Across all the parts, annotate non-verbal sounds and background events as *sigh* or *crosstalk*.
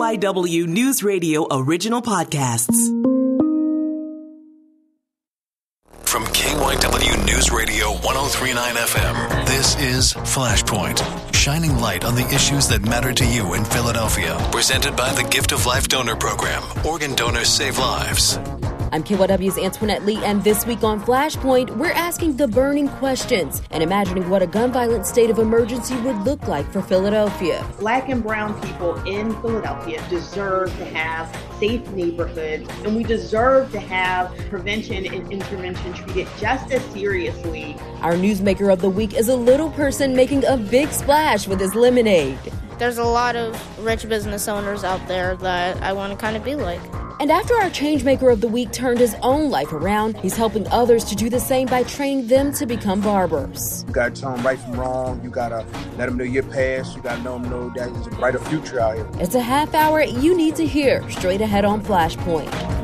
KYW News Radio original podcasts. From KYW News Radio 1039 FM, this is Flashpoint, shining light on the issues that matter to you in Philadelphia. Presented by the Gift of Life Donor Program. Organ donors save lives. I'm KYW's Antoinette Lee, and this week on Flashpoint, we're asking the burning questions and imagining what a gun violence state of emergency would look like for Philadelphia. Black and brown people in Philadelphia deserve to have safe neighborhoods, and we deserve to have prevention and intervention treated just as seriously. Our newsmaker of the week is a little person making a big splash with his lemonade. There's a lot of rich business owners out there that I want to kind of be like. And after our changemaker of the week turned his own life around, he's helping others to do the same by training them to become barbers. You gotta tell them right from wrong. You gotta let them know your past. You gotta let them know that there's a brighter future out here. It's a half hour you need to hear straight ahead on Flashpoint.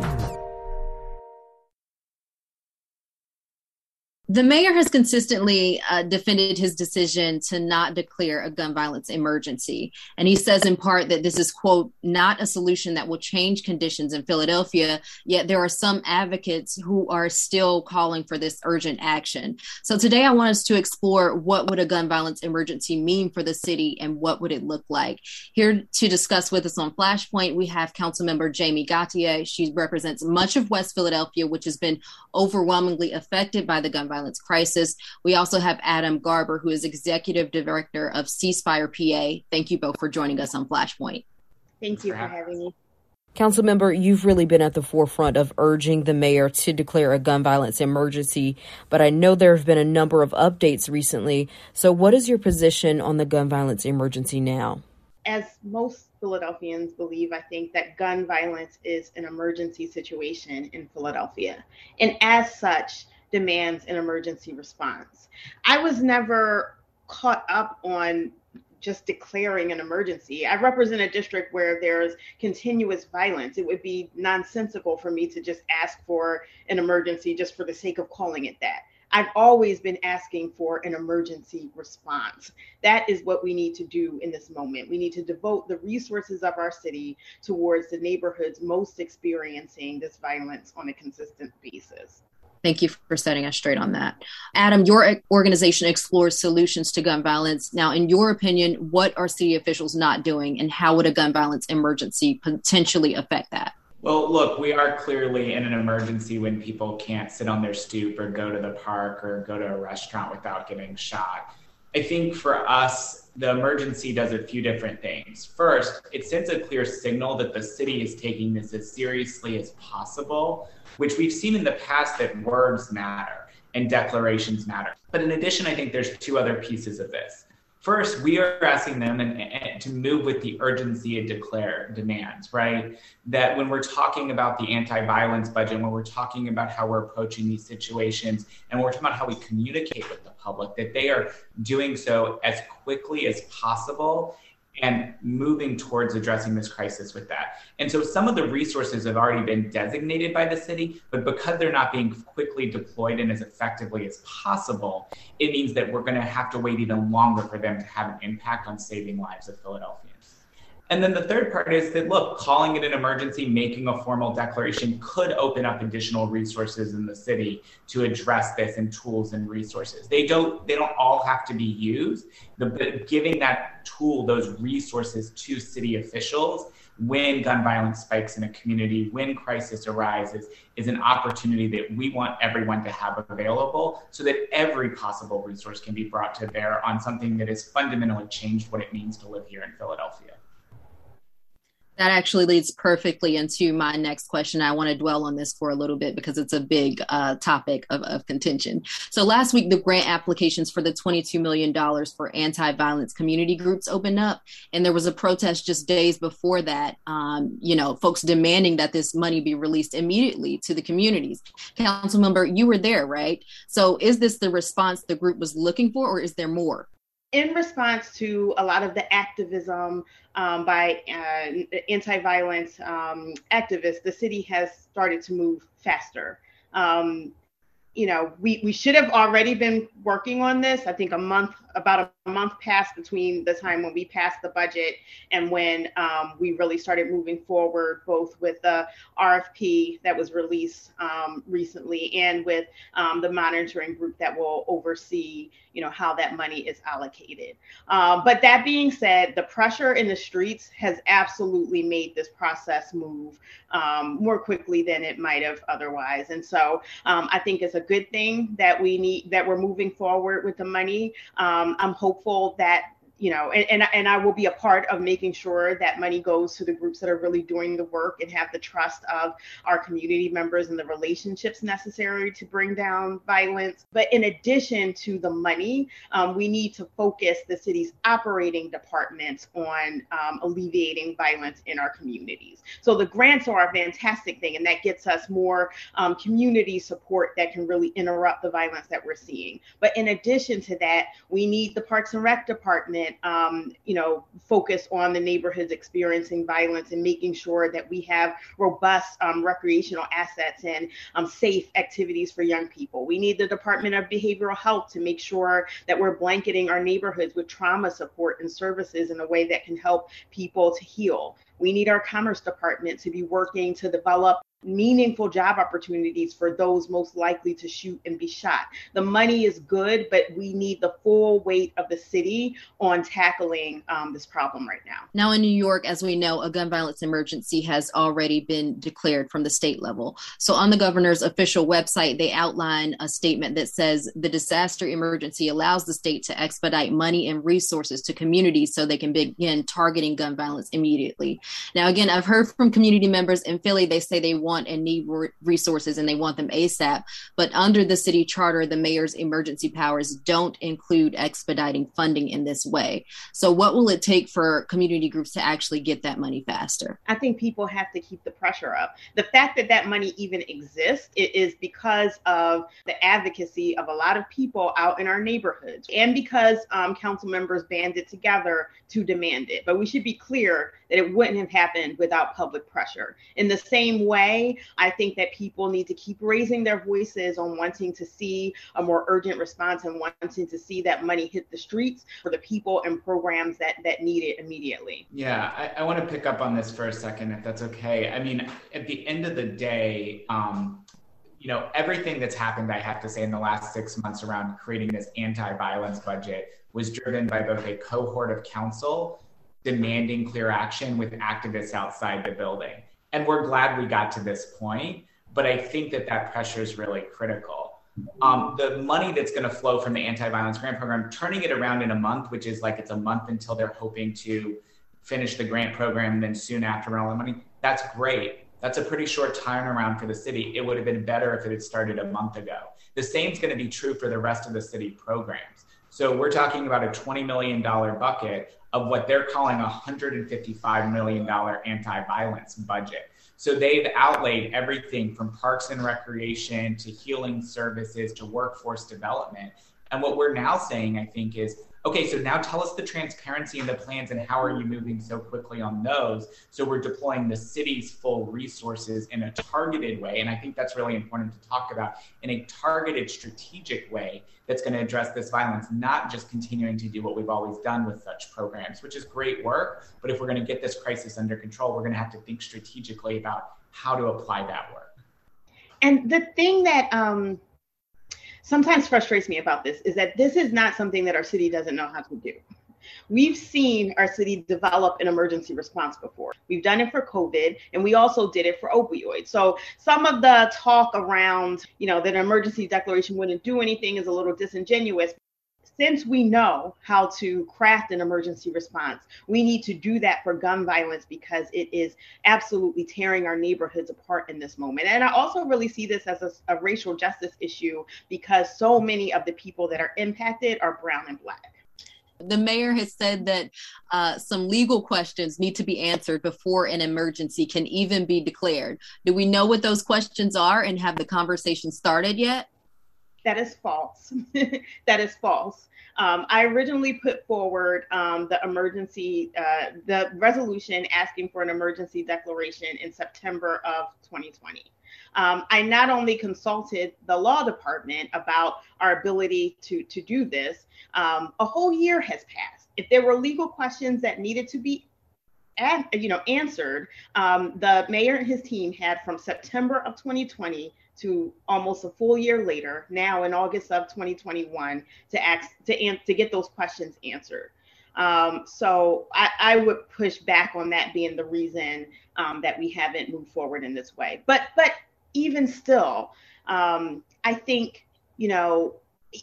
The mayor has consistently uh, defended his decision to not declare a gun violence emergency. And he says, in part, that this is, quote, not a solution that will change conditions in Philadelphia. Yet there are some advocates who are still calling for this urgent action. So today I want us to explore what would a gun violence emergency mean for the city and what would it look like. Here to discuss with us on Flashpoint, we have Councilmember Jamie Gauthier. She represents much of West Philadelphia, which has been overwhelmingly affected by the gun violence violence crisis. We also have Adam Garber, who is executive director of Ceasefire PA. Thank you both for joining us on Flashpoint. Thank you for having me. Councilmember, you've really been at the forefront of urging the mayor to declare a gun violence emergency, but I know there have been a number of updates recently. So, what is your position on the gun violence emergency now? As most Philadelphians believe, I think, that gun violence is an emergency situation in Philadelphia. And as such, demands an emergency response. I was never caught up on just declaring an emergency. I represent a district where there's continuous violence. It would be nonsensical for me to just ask for an emergency just for the sake of calling it that. I've always been asking for an emergency response. That is what we need to do in this moment. We need to devote the resources of our city towards the neighborhoods most experiencing this violence on a consistent basis. Thank you for setting us straight on that. Adam, your organization explores solutions to gun violence. Now, in your opinion, what are city officials not doing, and how would a gun violence emergency potentially affect that? Well, look, we are clearly in an emergency when people can't sit on their stoop or go to the park or go to a restaurant without getting shot. I think for us, the emergency does a few different things. First, it sends a clear signal that the city is taking this as seriously as possible which we've seen in the past that words matter and declarations matter. But in addition, I think there's two other pieces of this. First, we are asking them and, and, to move with the urgency of declare demands, right? That when we're talking about the anti-violence budget, when we're talking about how we're approaching these situations, and we're talking about how we communicate with the public, that they are doing so as quickly as possible and moving towards addressing this crisis with that. And so some of the resources have already been designated by the city, but because they're not being quickly deployed and as effectively as possible, it means that we're going to have to wait even longer for them to have an impact on saving lives of Philadelphia. And then the third part is that look, calling it an emergency, making a formal declaration could open up additional resources in the city to address this and tools and resources. They don't they don't all have to be used, but giving that tool, those resources to city officials when gun violence spikes in a community, when crisis arises, is an opportunity that we want everyone to have available so that every possible resource can be brought to bear on something that has fundamentally changed what it means to live here in Philadelphia. That actually leads perfectly into my next question. I want to dwell on this for a little bit because it's a big uh, topic of, of, contention. So, last week, the grant applications for the $22 million for anti violence community groups opened up. And there was a protest just days before that, um, you know, folks demanding that this money be released immediately to the communities. Council member, you were there, right? So, is this the response the group was looking for, or is there more? In response to a lot of the activism um, by uh, anti-violence um, activists, the city has started to move faster. Um, you know, we, we should have already been working on this, I think a month about a month passed between the time when we passed the budget and when um, we really started moving forward, both with the RFP that was released um, recently and with um, the monitoring group that will oversee, you know, how that money is allocated. Um, but that being said, the pressure in the streets has absolutely made this process move um, more quickly than it might have otherwise. And so um, I think it's a good thing that we need that we're moving forward with the money. Um, I'm hopeful that you know, and, and, and I will be a part of making sure that money goes to the groups that are really doing the work and have the trust of our community members and the relationships necessary to bring down violence. But in addition to the money, um, we need to focus the city's operating departments on um, alleviating violence in our communities. So the grants are a fantastic thing, and that gets us more um, community support that can really interrupt the violence that we're seeing. But in addition to that, we need the Parks and Rec department um, you know, focus on the neighborhoods experiencing violence and making sure that we have robust um, recreational assets and um, safe activities for young people. We need the Department of Behavioral Health to make sure that we're blanketing our neighborhoods with trauma support and services in a way that can help people to heal. We need our Commerce Department to be working to develop meaningful job opportunities for those most likely to shoot and be shot. The money is good, but we need the full weight of the city on tackling um, this problem right now. Now, in New York, as we know, a gun violence emergency has already been declared from the state level. So, on the governor's official website, they outline a statement that says the disaster emergency allows the state to expedite money and resources to communities so they can begin targeting gun violence immediately. Now, again, I've heard from community members in Philly, they say they want and need resources and they want them ASAP. But under the city charter, the mayor's emergency powers don't include expediting funding in this way. So, what will it take for community groups to actually get that money faster? I think people have to keep the pressure up. The fact that that money even exists is because of the advocacy of a lot of people out in our neighborhoods and because um, council members banded together to demand it. But we should be clear that it wouldn't have happened without public pressure. In the same way, I think that people need to keep raising their voices on wanting to see a more urgent response and wanting to see that money hit the streets for the people and programs that that need it immediately. Yeah, I, I want to pick up on this for a second, if that's okay. I mean, at the end of the day, um, you know, everything that's happened, I have to say, in the last six months around creating this anti-violence budget was driven by both a cohort of council demanding clear action with activists outside the building. And we're glad we got to this point, but I think that that pressure is really critical. Um, the money that's going to flow from the anti-violence grant program, turning it around in a month, which is like it's a month until they're hoping to finish the grant program, and then soon after run all the money. That's great. That's a pretty short turnaround for the city. It would have been better if it had started a month ago. The same is going to be true for the rest of the city programs. So we're talking about a $20 million bucket of what they're calling a $155 million anti violence budget. So they've outlaid everything from parks and recreation to healing services to workforce development. And what we're now saying, I think, is okay, so now tell us the transparency and the plans and how are you moving so quickly on those? So we're deploying the city's full resources in a targeted way. And I think that's really important to talk about in a targeted, strategic way that's going to address this violence, not just continuing to do what we've always done with such programs, which is great work. But if we're going to get this crisis under control, we're going to have to think strategically about how to apply that work. And the thing that um, sometimes frustrates me about this is that this is not something that our city doesn't know how to do. We've seen our city develop an emergency response before. We've done it for COVID and we also did it for opioids. So some of the talk around, you know, that an emergency declaration wouldn't do anything is a little disingenuous since we know how to craft an emergency response, we need to do that for gun violence because it is absolutely tearing our neighborhoods apart in this moment. And I also really see this as a, a racial justice issue because so many of the people that are impacted are brown and black. The mayor has said that uh, some legal questions need to be answered before an emergency can even be declared. Do we know what those questions are and have the conversation started yet? That is false. *laughs* that is false. Um, I originally put forward um, the emergency, uh, the resolution asking for an emergency declaration in September of 2020. Um, I not only consulted the law department about our ability to, to do this, um, a whole year has passed. If there were legal questions that needed to be ad, you know, answered, um, the mayor and his team had from September of 2020 to almost a full year later, now in August of 2021, to ask to an, to get those questions answered. Um, so I, I, would push back on that being the reason um, that we haven't moved forward in this way. But but even still, um, I think you know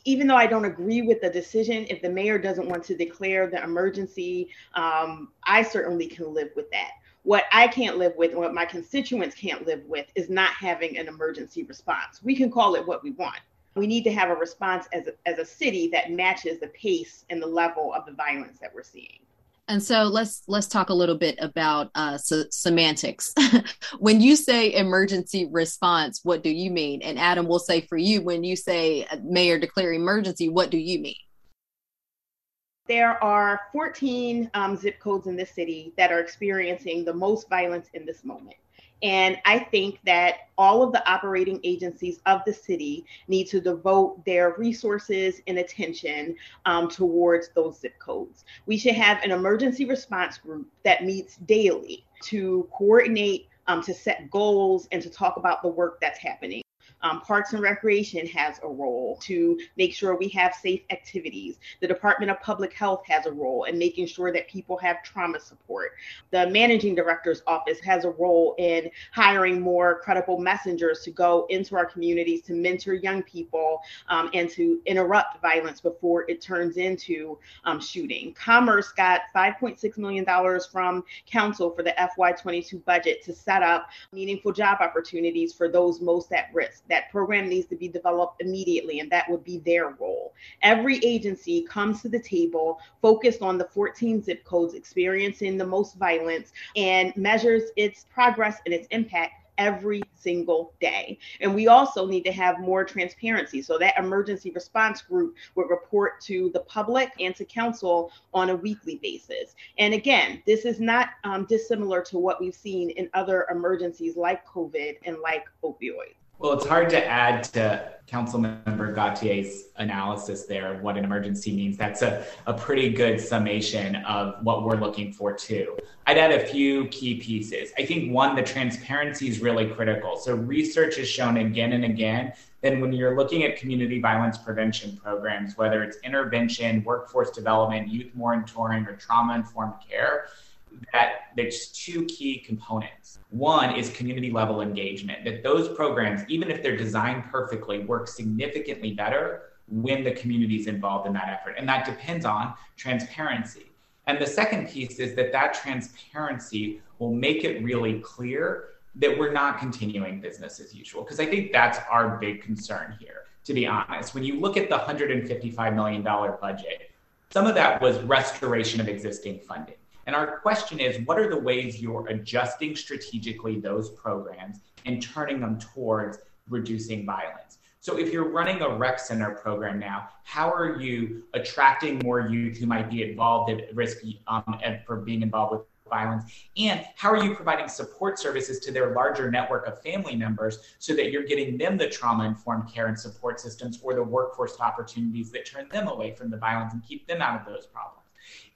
even though I don't agree with the decision, if the mayor doesn't want to declare the emergency, um, I certainly can live with that. What I can't live with, and what my constituents can't live with, is not having an emergency response. We can call it what we want. We need to have a response as a, as a city that matches the pace and the level of the violence that we're seeing. And so let's let's talk a little bit about uh, so, semantics. *laughs* when you say emergency response, what do you mean? And Adam will say for you, when you say uh, mayor declare emergency, what do you mean? There are 14 um, zip codes in the city that are experiencing the most violence in this moment. And I think that all of the operating agencies of the city need to devote their resources and attention um, towards those zip codes. We should have an emergency response group that meets daily to coordinate, um, to set goals, and to talk about the work that's happening. Um, Parks and Recreation has a role to make sure we have safe activities. The Department of Public Health has a role in making sure that people have trauma support. The Managing Director's Office has a role in hiring more credible messengers to go into our communities to mentor young people um, and to interrupt violence before it turns into um, shooting. Commerce got $5.6 million from Council for the FY22 budget to set up meaningful job opportunities for those most at risk that program needs to be developed immediately, and that would be their role. Every agency comes to the table focused on the 14 zip codes experiencing the most violence and measures its progress and its impact every single day. And we also need to have more transparency. So that emergency response group would report to the public and to council on a weekly basis. And again, this is not um, dissimilar to what we've seen in other emergencies like COVID and like opioids. Well, it's hard to add to Councilmember Gauthier's analysis there of what an emergency means. That's a, a pretty good summation of what we're looking for, too. I'd add a few key pieces. I think one, the transparency is really critical. So, research has shown again and again that when you're looking at community violence prevention programs, whether it's intervention, workforce development, youth monitoring, or trauma informed care, that there's two key components. One is community level engagement, that those programs, even if they're designed perfectly, work significantly better when the community is involved in that effort. And that depends on transparency. And the second piece is that that transparency will make it really clear that we're not continuing business as usual. Because I think that's our big concern here, to be honest. When you look at the $155 million budget, some of that was restoration of existing funding. And our question is what are the ways you're adjusting strategically those programs and turning them towards reducing violence? So, if you're running a rec center program now, how are you attracting more youth who might be involved at risk um, for being involved with violence? And how are you providing support services to their larger network of family members so that you're getting them the trauma informed care and support systems or the workforce opportunities that turn them away from the violence and keep them out of those problems?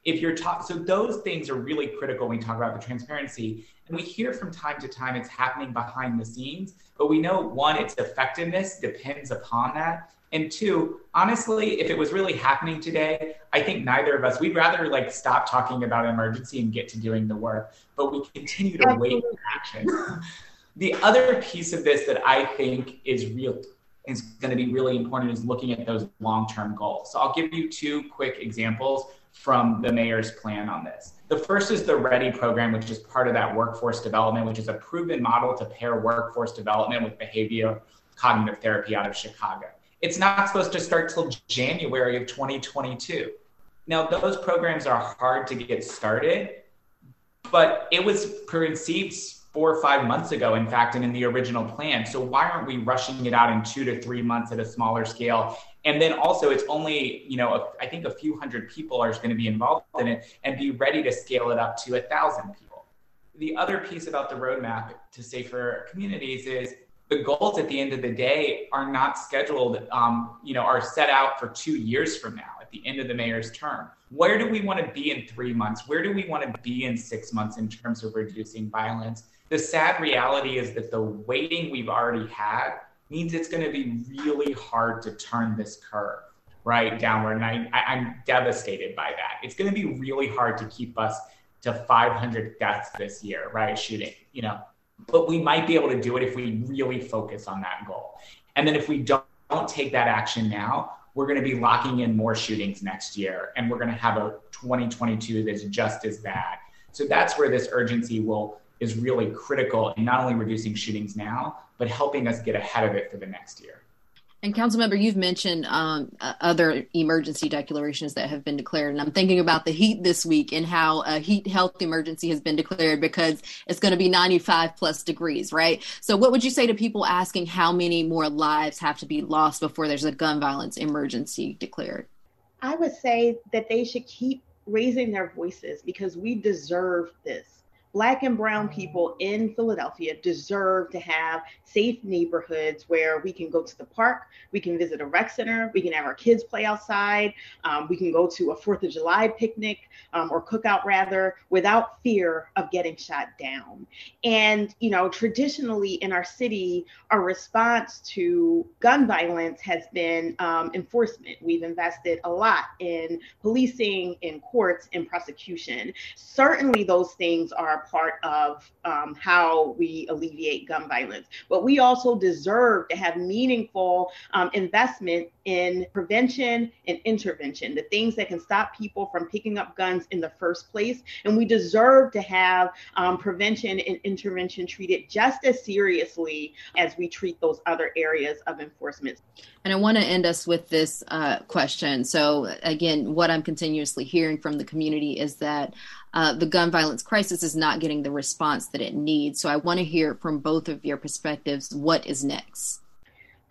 If you're talking, so those things are really critical when we talk about the transparency. And we hear from time to time it's happening behind the scenes, but we know one, its effectiveness depends upon that. And two, honestly, if it was really happening today, I think neither of us, we'd rather like stop talking about emergency and get to doing the work, but we continue to wait for action. the other piece of this that I think is real is going to be really important is looking at those long-term goals. So I'll give you two quick examples from the mayor's plan on this. The first is the READY program, which is part of that workforce development, which is a proven model to pair workforce development with behavioral cognitive therapy out of Chicago. It's not supposed to start till January of 2022. Now, those programs are hard to get started, but it was conceived four or five months ago, in fact, and in the original plan. So why aren't we rushing it out in two to three months at a smaller scale? And then also, it's only you know a, I think a few hundred people are going to be involved in it, and be ready to scale it up to a thousand people. The other piece about the roadmap to safer communities is the goals at the end of the day are not scheduled, um, you know, are set out for two years from now at the end of the mayor's term. Where do we want to be in three months? Where do we want to be in six months in terms of reducing violence? The sad reality is that the waiting we've already had means it's going to be really hard to turn this curve right downward. And I, I, I'm devastated by that. It's going to be really hard to keep us to 500 deaths this year, right? Shooting, you know, but we might be able to do it if we really focus on that goal. And then if we don't, don't take that action now, we're going to be locking in more shootings next year and we're going to have a 2022 that's just as bad. So that's where this urgency will is really critical in not only reducing shootings now, but helping us get ahead of it for the next year. And Councilmember, you've mentioned um, other emergency declarations that have been declared, and I'm thinking about the heat this week and how a heat health emergency has been declared because it's going to be 95 plus degrees, right? So, what would you say to people asking how many more lives have to be lost before there's a gun violence emergency declared? I would say that they should keep raising their voices because we deserve this Black and Brown people in Philadelphia deserve to have safe neighborhoods where we can go to the park, we can visit a rec center, we can have our kids play outside, um, we can go to a Fourth of July picnic um, or cookout rather without fear of getting shot down. And, you know, traditionally in our city, our response to gun violence has been um, enforcement. We've invested a lot in policing, in courts, in prosecution. Certainly, those things are part of um, how we alleviate gun violence. But we also deserve to have meaningful um, investment in prevention and intervention, the things that can stop people from picking up guns in the first place. And we deserve to have um, prevention and intervention treated just as seriously as we treat those other areas of enforcement. And I want to end us with this uh, question. So, again, what I'm continuously hearing from the community is that uh, the gun violence crisis is not getting the response that it needs. So, I want to hear from both of your perspectives what is next?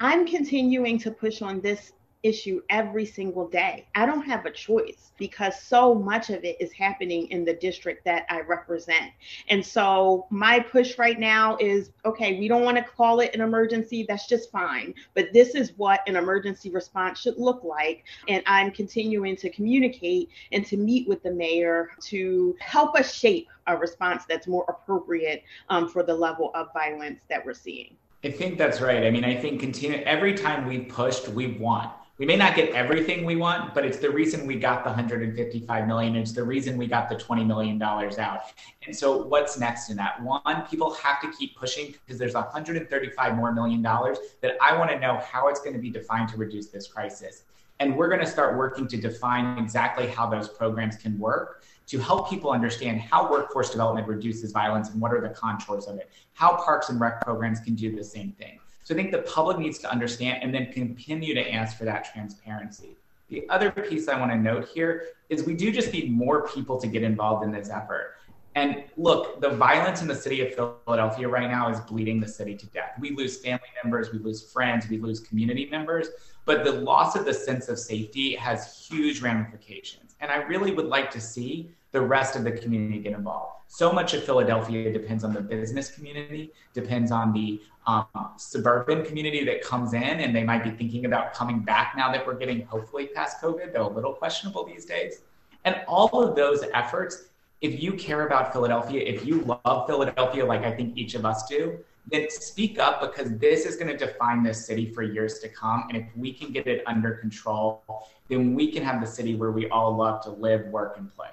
I'm continuing to push on this issue every single day. I don't have a choice because so much of it is happening in the district that I represent. And so my push right now is okay, we don't want to call it an emergency, that's just fine. But this is what an emergency response should look like. And I'm continuing to communicate and to meet with the mayor to help us shape a response that's more appropriate um, for the level of violence that we're seeing. I think that's right. I mean, I think continue every time we pushed, we won. We may not get everything we want, but it's the reason we got the 155 million. It's the reason we got the 20 million dollars out. And so, what's next in that? One, people have to keep pushing because there's 135 more million dollars that I want to know how it's going to be defined to reduce this crisis. And we're going to start working to define exactly how those programs can work to help people understand how workforce development reduces violence and what are the contours of it, how parks and rec programs can do the same thing. So I think the public needs to understand and then continue to ask for that transparency. The other piece I want to note here is we do just need more people to get involved in this effort. And look, the violence in the city of Philadelphia right now is bleeding the city to death. We lose family members, we lose friends, we lose community members, but the loss of the sense of safety has huge ramifications. And I really would like to see the rest of the community get involved. So much of Philadelphia depends on the business community, depends on the um, suburban community that comes in, and they might be thinking about coming back now that we're getting hopefully past COVID, though a little questionable these days. And all of those efforts, if you care about Philadelphia, if you love Philadelphia like I think each of us do, then speak up because this is going to define this city for years to come. And if we can get it under control, then we can have the city where we all love to live, work, and play.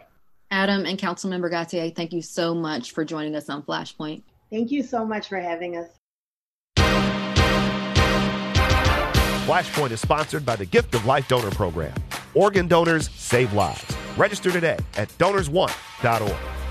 Adam and Councilmember Gauthier, thank you so much for joining us on Flashpoint. Thank you so much for having us. Flashpoint is sponsored by the Gift of Life Donor Program. Organ donors save lives. Register today at donors1.org.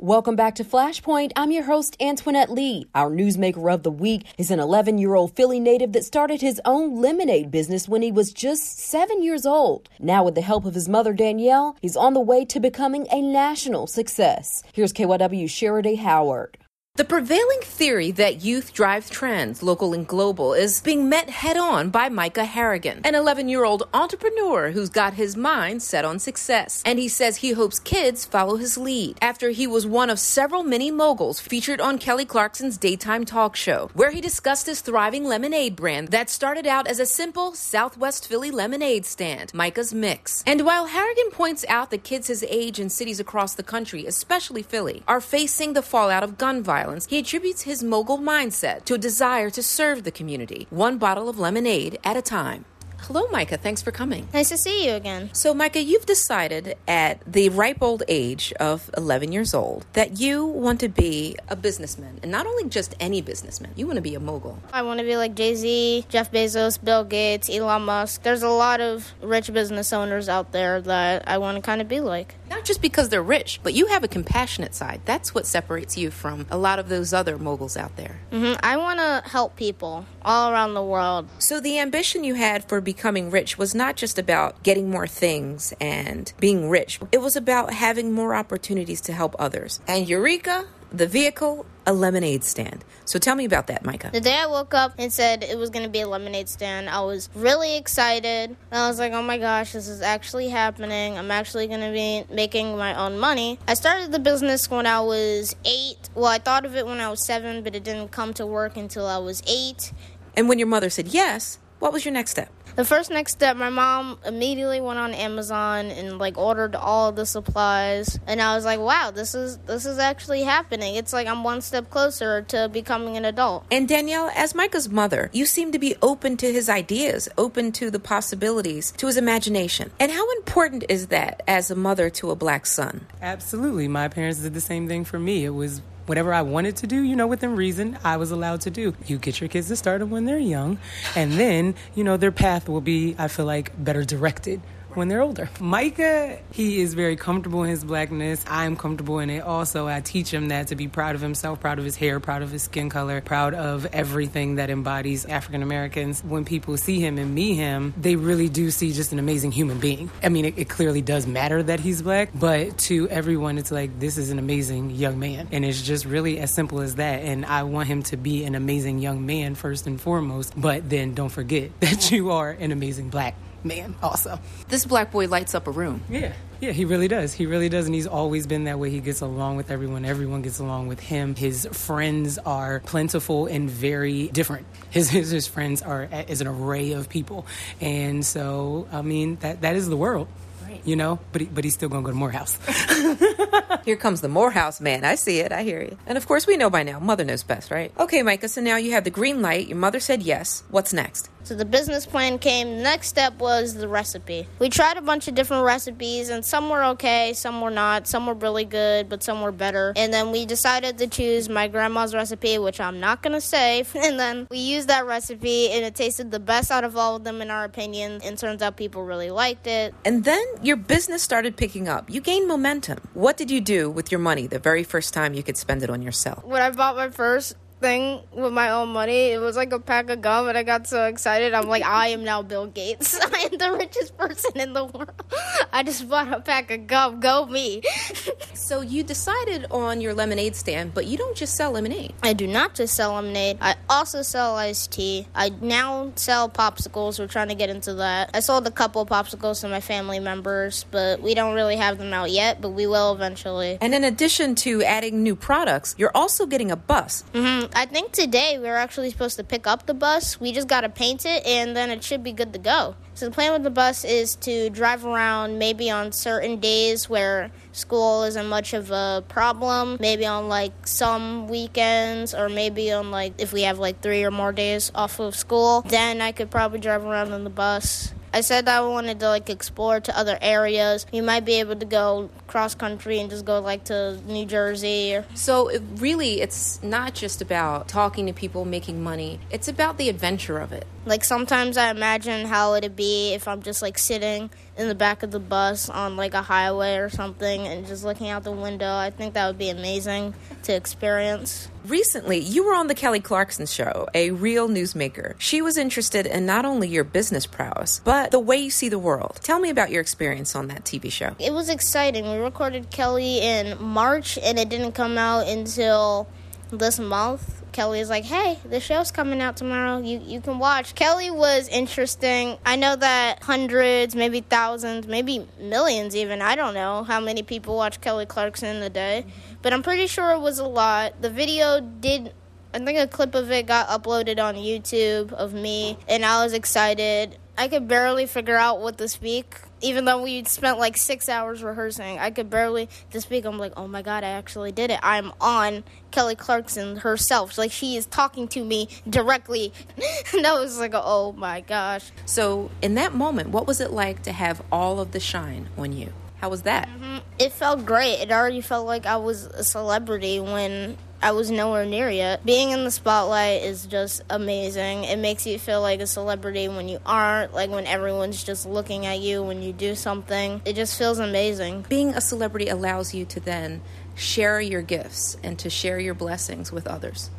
Welcome back to Flashpoint. I'm your host, Antoinette Lee. Our newsmaker of the week is an 11 year old Philly native that started his own lemonade business when he was just seven years old. Now, with the help of his mother, Danielle, he's on the way to becoming a national success. Here's KYW Sheridan Howard. The prevailing theory that youth drives trends, local and global, is being met head on by Micah Harrigan, an 11 year old entrepreneur who's got his mind set on success. And he says he hopes kids follow his lead after he was one of several mini moguls featured on Kelly Clarkson's daytime talk show, where he discussed his thriving lemonade brand that started out as a simple Southwest Philly lemonade stand, Micah's Mixx. And while Harrigan points out that kids his age in cities across the country, especially Philly, are facing the fallout of gun violence, he attributes his mogul mindset to a desire to serve the community, one bottle of lemonade at a time. Hello, Micah. Thanks for coming. Nice to see you again. So, Micah, you've decided at the ripe old age of 11 years old that you want to be a businessman. And not only just any businessman, you want to be a mogul. I want to be like Jay Z, Jeff Bezos, Bill Gates, Elon Musk. There's a lot of rich business owners out there that I want to kind of be like. Not just because they're rich, but you have a compassionate side. That's what separates you from a lot of those other moguls out there. Mm-hmm. I want to help people all around the world. So, the ambition you had for becoming rich was not just about getting more things and being rich, it was about having more opportunities to help others. And Eureka, the vehicle, a lemonade stand. So tell me about that, Micah. The day I woke up and said it was going to be a lemonade stand, I was really excited. And I was like, oh my gosh, this is actually happening. I'm actually going to be making my own money. I started the business when I was eight. Well, I thought of it when I was seven, but it didn't come to work until I was eight. And when your mother said yes, what was your next step? The first next step, my mom immediately went on Amazon and like ordered all the supplies, and I was like, "Wow, this is this is actually happening." It's like I'm one step closer to becoming an adult. And Danielle, as Micah's mother, you seem to be open to his ideas, open to the possibilities, to his imagination. And how important is that as a mother to a black son? Absolutely. My parents did the same thing for me. It was whatever I wanted to do, you know, within reason, I was allowed to do. You get your kids to start them when they're young, and then, you know, their path will be, I feel like, better directed when they're older. Micah, he is very comfortable in his blackness. I'm comfortable in it also. I teach him that to be proud of himself, proud of his hair, proud of his skin color, proud of everything that embodies African Americans. When people see him and meet him, they really do see just an amazing human being. I mean, it, it clearly does matter that he's black, but to everyone, it's like, this is an amazing young man. And it's just really as simple as that. And I want him to be an amazing young man first and foremost, but then don't forget *laughs* that you are an amazing black man also. This black boy lights up a room. Yeah. Yeah, he really does. He really does. And he's always been that way. He gets along with everyone. Everyone gets along with him. His friends are plentiful and very different. His, his, his friends are is an array of people. And so, I mean, that, that is the world. Right. You know, but he, but he's still gonna go to Morehouse. *laughs* Here comes the Morehouse man. I see it. I hear you. And of course, we know by now. Mother knows best, right? Okay, Micah. So now you have the green light. Your mother said yes. What's next? So the business plan came. The next step was the recipe. We tried a bunch of different recipes, and some were okay, some were not. Some were really good, but some were better. And then we decided to choose my grandma's recipe, which I'm not gonna say. *laughs* And then we used that recipe, and it tasted the best out of all of them, in our opinion. And turns out people really liked it. And then your business started picking up. You gained momentum. What did you do with your money the very first time you could spend it on yourself? When I bought my first thing with my own money. It was like a pack of gum, and I got so excited. I'm like, I am now Bill Gates. *laughs* I am the richest person in the world. I just bought a pack of gum. Go me. *laughs* so you decided on your lemonade stand, but you don't just sell lemonade. I do not just sell lemonade. I also sell iced tea. I now sell popsicles. We're trying to get into that. I sold a couple popsicles to my family members, but we don't really have them out yet, but we will eventually. And in addition to adding new products, you're also getting a bus. Mm-hmm. I think today we are actually supposed to pick up the bus. We just got to paint it and then it should be good to go. So the plan with the bus is to drive around maybe on certain days where school isn't much of a problem, maybe on like some weekends or maybe on like if we have like 3 or more days off of school, then I could probably drive around on the bus I said I wanted to like explore to other areas. You might be able to go cross country and just go like to New Jersey. So it really, it's not just about talking to people, making money. It's about the adventure of it. Like sometimes I imagine how it'd be if I'm just like sitting in the back of the bus on like a highway or something and just looking out the window. I think that would be amazing to experience. Recently, you were on the Kelly Clarkson show, a real newsmaker. She was interested in not only your business prowess, but the way you see the world. Tell me about your experience on that TV show. It was exciting. We recorded Kelly in March and it didn't come out until this month, Kelly is like, "Hey, the show's coming out tomorrow. You you can watch." Kelly was interesting. I know that hundreds, maybe thousands, maybe millions even. I don't know how many people watch Kelly Clarkson in a day, but I'm pretty sure it was a lot. The video did I think a clip of it got uploaded on YouTube of me, and I was excited. I could barely figure out what to speak, even though we spent like six hours rehearsing. I could barely to speak. I'm like, oh my god, I actually did it. I'm on Kelly Clarkson herself. Like she is talking to me directly, *laughs* and I was like, oh my gosh. So, in that moment, what was it like to have all of the shine on you? How was that? Mm-hmm. It felt great. It already felt like I was a celebrity when I was nowhere near yet. Being in the spotlight is just amazing. It makes you feel like a celebrity when you aren't, like when everyone's just looking at you when you do something. It just feels amazing. Being a celebrity allows you to then share your gifts and to share your blessings with others.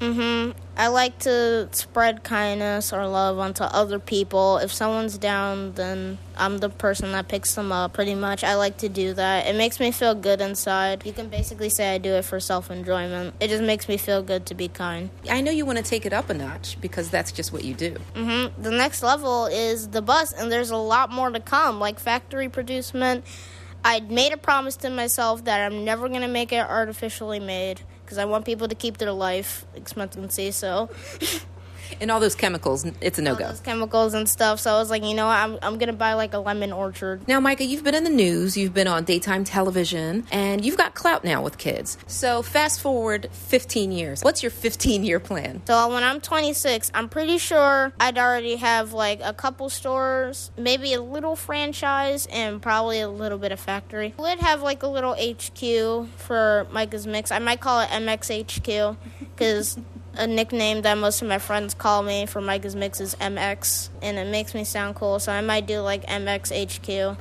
Mhm. I like to spread kindness or love onto other people. If someone's down, then I'm the person that picks them up. Pretty much, I like to do that. It makes me feel good inside. You can basically say I do it for self enjoyment. It just makes me feel good to be kind. I know you want to take it up a notch because that's just what you do. Mhm. The next level is the bus, and there's a lot more to come, like factory producement. I made a promise to myself that I'm never gonna make it artificially made because I want people to keep their life expectancy. So. *laughs* and all those chemicals, it's a no go. Chemicals and stuff. So I was like, you know, what? I'm I'm gonna buy like a lemon orchard. Now, Micah, you've been in the news, you've been on daytime television, and you've got clout now with kids. So fast forward 15 years. What's your 15 year plan? So when I'm 26, I'm pretty sure I'd already have like a couple stores, maybe a little franchise, and probably a little bit of factory. I Would have like a little HQ for Micah's Mixx. I might call it MXHQ because a nickname that most of my friends call me for Micah's Mixx is MX, and it makes me sound cool, so I might do like MXHQ.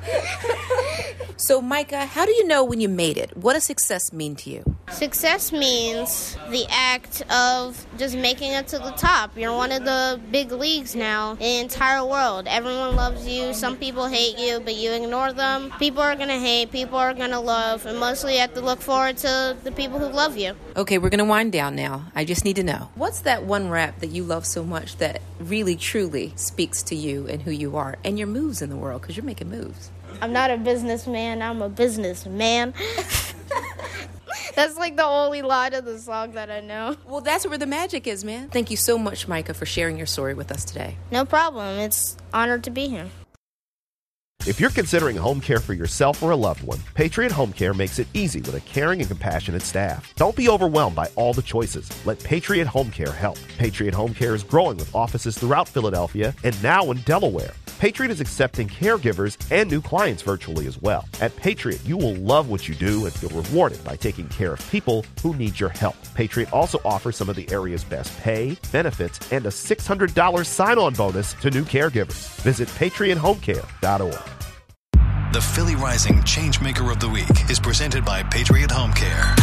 *laughs* so, Micah, how do you know when you made it? What does success mean to you? Success means the act of just making it to the top. You're one of the big leagues now in the entire world. Everyone loves you. Some people hate you, but you ignore them. People are going to hate, people are going to love, and mostly you have to look forward to the people who love you. Okay, we're going to wind down now. I just need to know what's that one rap that you love so much that really, truly speaks to you and who you are and your moves in the world because you're making moves? I'm not a businessman, I'm a businessman. *laughs* That's like the only line of the song that I know. Well, that's where the magic is, man. Thank you so much, Micah, for sharing your story with us today. No problem. It's honored to be here. If you're considering home care for yourself or a loved one, Patriot Home Care makes it easy with a caring and compassionate staff. Don't be overwhelmed by all the choices. Let Patriot Home Care help. Patriot Home Care is growing with offices throughout Philadelphia and now in Delaware. Patriot is accepting caregivers and new clients virtually as well. At Patriot, you will love what you do and feel rewarded by taking care of people who need your help. Patriot also offers some of the area's best pay, benefits, and a $600 sign on bonus to new caregivers. Visit patriothomecare.org. The Philly Rising Changemaker of the Week is presented by Patriot Home Care.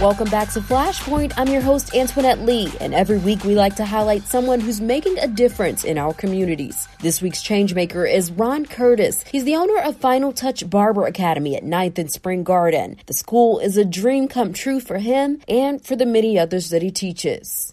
Welcome back to Flashpoint. I'm your host, Antoinette Lee, and every week we like to highlight someone who's making a difference in our communities. This week's changemaker is Ron Curtis. He's the owner of Final Touch Barber Academy at 9th and Spring Garden. The school is a dream come true for him and for the many others that he teaches.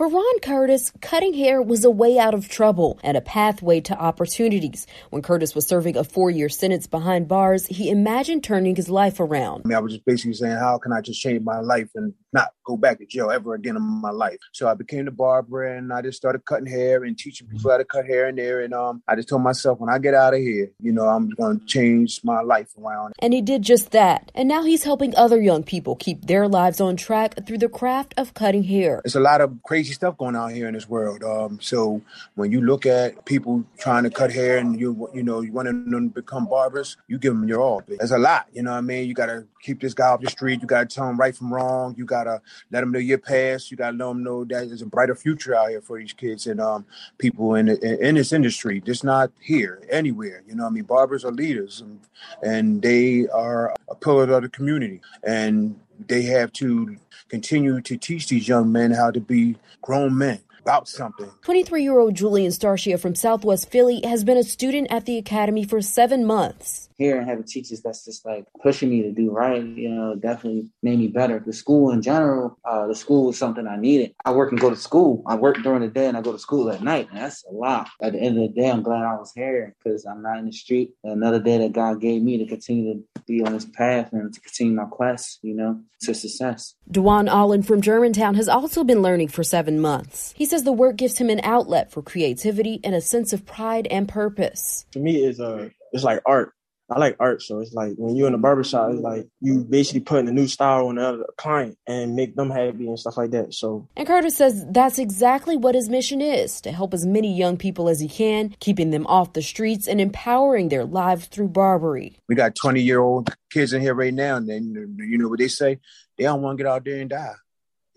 For Ron Curtis, cutting hair was a way out of trouble and a pathway to opportunities. When Curtis was serving a four year sentence behind bars, he imagined turning his life around. I mean, I was just basically saying, how can I just change my life and not go back to jail ever again in my life? So I became the barber and I just started cutting hair and teaching people how to cut hair in there. And um, I just told myself, when I get out of here, you know, I'm going to change my life around. And he did just that. And now he's helping other young people keep their lives on track through the craft of cutting hair. It's a lot of crazy crazy stuff going on here in this world. Um, so when you look at people trying to cut hair and you you know you want them to become barbers, you give them your all. There's a lot, you know what I mean. You gotta keep this guy off the street. You gotta tell him right from wrong. You gotta let him know your past. You gotta let him know that there's a brighter future out here for these kids and um, people in, in, in this industry. Just not here, anywhere. You know what I mean. Barbers are leaders and, and they are a pillar of the community and they have to continue to teach these young men how to be grown men about something. 23 year old Julian Starshia from Southwest Philly has been a student at the academy for seven months. Here and having teachers that's just like pushing me to do right, you know, definitely made me better. The school in general, uh, the school was something I needed. I work and go to school. I work during the day and I go to school at night. And that's a lot. At the end of the day, I'm glad I was here because I'm not in the street. Another day that God gave me to continue to be on this path and to continue my quest, you know, to success. Dewan Allen from Germantown has also been learning for seven months. He says the work gives him an outlet for creativity and a sense of pride and purpose. To me, it's uh, it's like art. I like art, so it's like when you're in the barbershop, it's like you basically putting a new style on the client and make them happy and stuff like that. So And Curtis says that's exactly what his mission is to help as many young people as he can, keeping them off the streets and empowering their lives through Barbary. We got 20 year old kids in here right now, and then you know what they say? They don't want to get out there and die.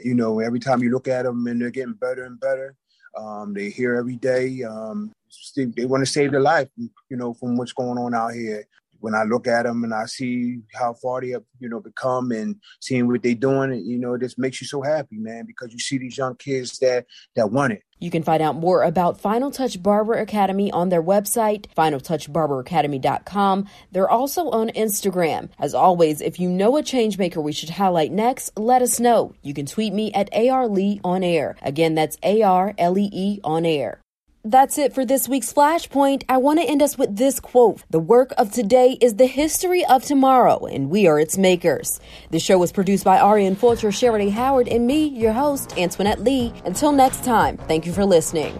You know, every time you look at them and they're getting better and better, um, they hear every day. Um, they want to save their life, you know, from what's going on out here. When I look at them and I see how far they have, you know, become and seeing what they're doing, you know, it just makes you so happy, man, because you see these young kids that that want it. You can find out more about Final Touch Barber Academy on their website, finaltouchbarberacademy.com. They're also on Instagram. As always, if you know a changemaker we should highlight next, let us know. You can tweet me at AR Lee on air. Again, that's A R L E E on air. That's it for this week's Flashpoint. I want to end us with this quote The work of today is the history of tomorrow, and we are its makers. The show was produced by Arian Fulcher, Charity Howard, and me, your host, Antoinette Lee. Until next time, thank you for listening.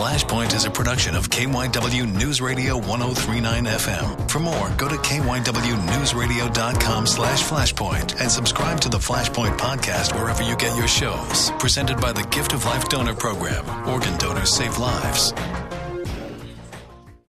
Flashpoint is a production of KYW News Radio 1039 FM. For more, go to kywnewsradio.com slash flashpoint and subscribe to the Flashpoint podcast wherever you get your shows. Presented by the Gift of Life Donor Program. Organ donors save lives.